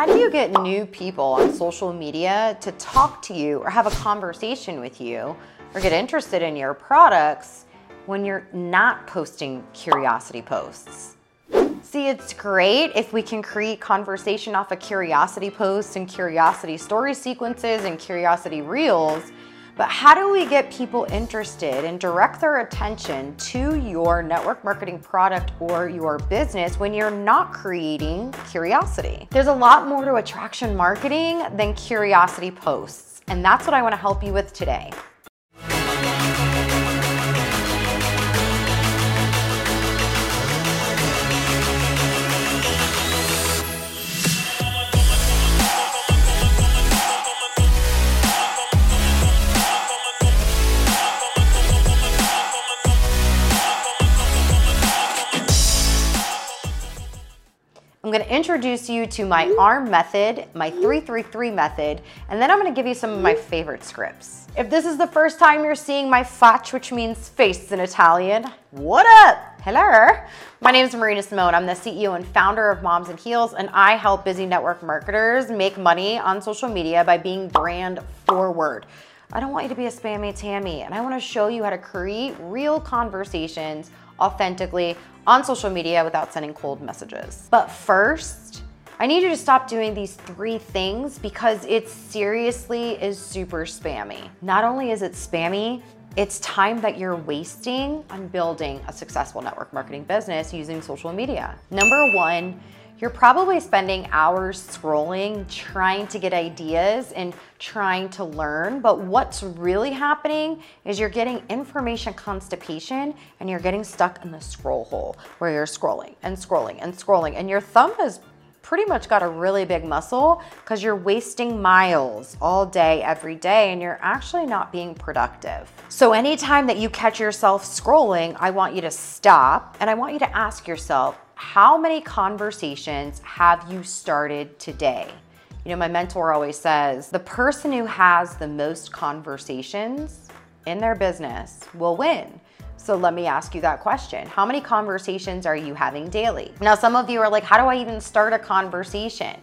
How do you get new people on social media to talk to you or have a conversation with you or get interested in your products when you're not posting curiosity posts? See, it's great if we can create conversation off of curiosity posts and curiosity story sequences and curiosity reels. But how do we get people interested and direct their attention to your network marketing product or your business when you're not creating curiosity? There's a lot more to attraction marketing than curiosity posts. And that's what I want to help you with today. I'm gonna introduce you to my ARM method, my 333 method, and then I'm gonna give you some of my favorite scripts. If this is the first time you're seeing my faccia, which means face in Italian, what up? Hello. My name is Marina Simone. I'm the CEO and founder of Moms and Heels, and I help busy network marketers make money on social media by being brand forward. I don't want you to be a spammy Tammy, and I wanna show you how to create real conversations authentically on social media without sending cold messages. But first, I need you to stop doing these three things because it seriously is super spammy. Not only is it spammy, it's time that you're wasting on building a successful network marketing business using social media. Number one, you're probably spending hours scrolling, trying to get ideas and trying to learn. But what's really happening is you're getting information constipation and you're getting stuck in the scroll hole where you're scrolling and scrolling and scrolling. And your thumb has pretty much got a really big muscle because you're wasting miles all day, every day, and you're actually not being productive. So, anytime that you catch yourself scrolling, I want you to stop and I want you to ask yourself, how many conversations have you started today? You know, my mentor always says the person who has the most conversations in their business will win. So let me ask you that question. How many conversations are you having daily? Now, some of you are like, how do I even start a conversation?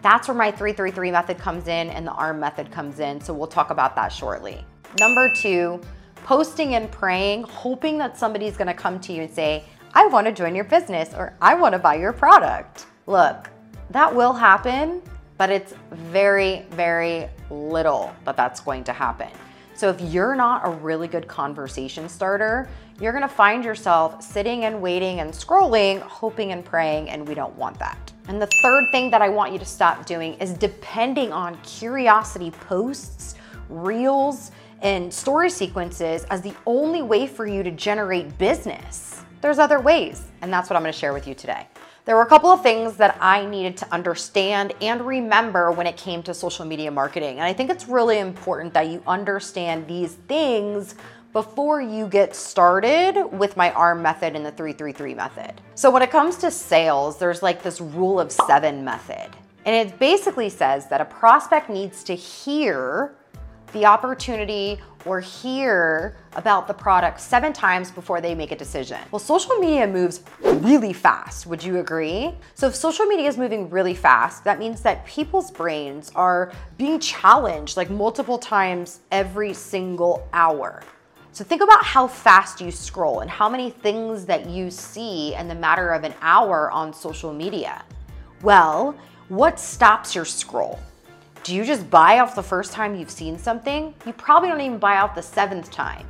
That's where my 333 method comes in and the ARM method comes in. So we'll talk about that shortly. Number two, posting and praying, hoping that somebody's gonna come to you and say, I want to join your business or I want to buy your product. Look, that will happen, but it's very, very little that that's going to happen. So if you're not a really good conversation starter, you're gonna find yourself sitting and waiting and scrolling, hoping and praying, and we don't want that. And the third thing that I want you to stop doing is depending on curiosity posts, reels, and story sequences as the only way for you to generate business there's other ways, and that's what I'm gonna share with you today. There were a couple of things that I needed to understand and remember when it came to social media marketing. And I think it's really important that you understand these things before you get started with my ARM method and the 333 method. So when it comes to sales, there's like this rule of seven method. And it basically says that a prospect needs to hear the opportunity or hear about the product seven times before they make a decision. Well, social media moves really fast. Would you agree? So, if social media is moving really fast, that means that people's brains are being challenged like multiple times every single hour. So think about how fast you scroll and how many things that you see in the matter of an hour on social media. Well, what stops your scroll? Do you just buy off the first time you've seen something? You probably don't even buy off the seventh time.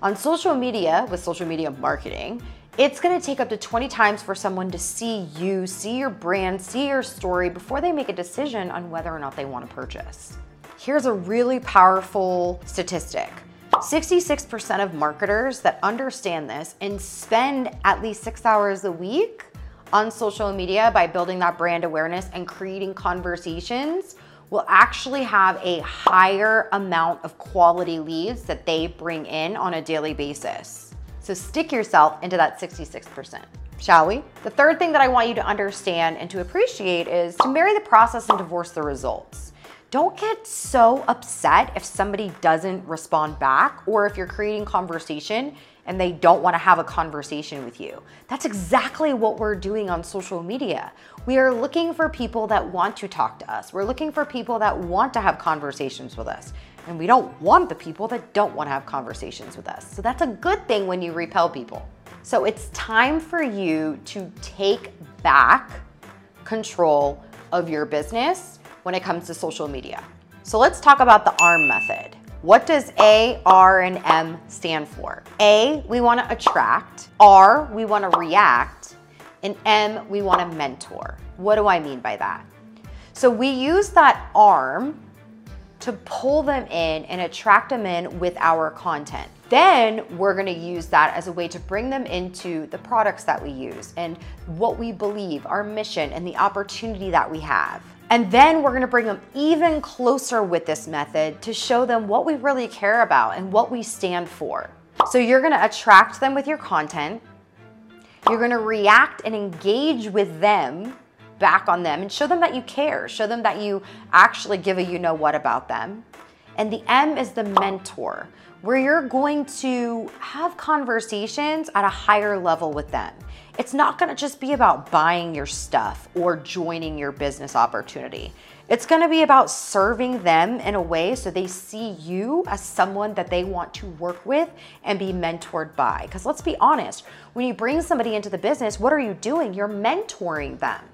On social media, with social media marketing, it's gonna take up to 20 times for someone to see you, see your brand, see your story before they make a decision on whether or not they wanna purchase. Here's a really powerful statistic 66% of marketers that understand this and spend at least six hours a week on social media by building that brand awareness and creating conversations will actually have a higher amount of quality leads that they bring in on a daily basis. So stick yourself into that 66%. Shall we? The third thing that I want you to understand and to appreciate is to marry the process and divorce the results. Don't get so upset if somebody doesn't respond back or if you're creating conversation and they don't want to have a conversation with you. That's exactly what we're doing on social media. We are looking for people that want to talk to us. We're looking for people that want to have conversations with us. And we don't want the people that don't want to have conversations with us. So that's a good thing when you repel people. So it's time for you to take back control of your business when it comes to social media. So let's talk about the ARM method. What does A, R, and M stand for? A, we want to attract. R, we want to react. And M, we want to mentor. What do I mean by that? So we use that arm to pull them in and attract them in with our content. Then we're gonna use that as a way to bring them into the products that we use and what we believe, our mission, and the opportunity that we have. And then we're gonna bring them even closer with this method to show them what we really care about and what we stand for. So you're gonna attract them with your content, you're gonna react and engage with them back on them and show them that you care, show them that you actually give a you know what about them. And the M is the mentor, where you're going to have conversations at a higher level with them. It's not gonna just be about buying your stuff or joining your business opportunity. It's gonna be about serving them in a way so they see you as someone that they want to work with and be mentored by. Because let's be honest, when you bring somebody into the business, what are you doing? You're mentoring them.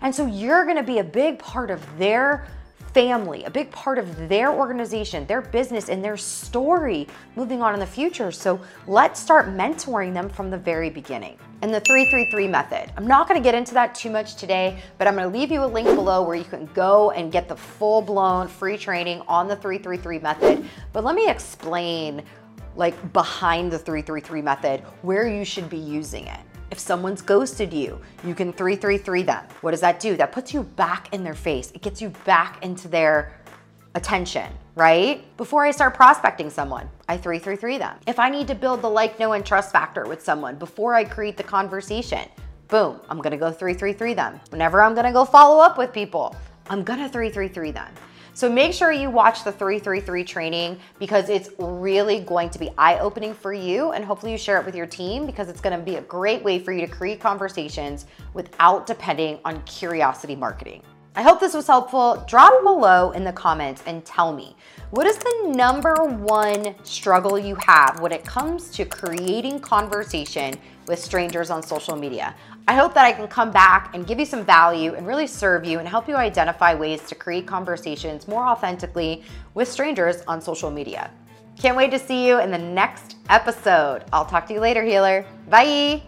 And so you're gonna be a big part of their family, a big part of their organization, their business, and their story moving on in the future. So let's start mentoring them from the very beginning. And the 333 method. I'm not gonna get into that too much today, but I'm gonna leave you a link below where you can go and get the full blown free training on the 333 method. But let me explain like behind the 333 method, where you should be using it. If someone's ghosted you, you can 333 them. What does that do? That puts you back in their face. It gets you back into their attention, right? Before I start prospecting someone, I 333 them. If I need to build the like, know, and trust factor with someone before I create the conversation, boom, I'm gonna go 333 them. Whenever I'm gonna go follow up with people, I'm gonna 333 them. So make sure you watch the 333 training because it's really going to be eye-opening for you and hopefully you share it with your team because it's gonna be a great way for you to create conversations without depending on curiosity marketing. I hope this was helpful. Drop below in the comments and tell me, what is the number one struggle you have when it comes to creating conversation with strangers on social media? I hope that I can come back and give you some value and really serve you and help you identify ways to create conversations more authentically with strangers on social media. Can't wait to see you in the next episode. I'll talk to you later, healer. Bye.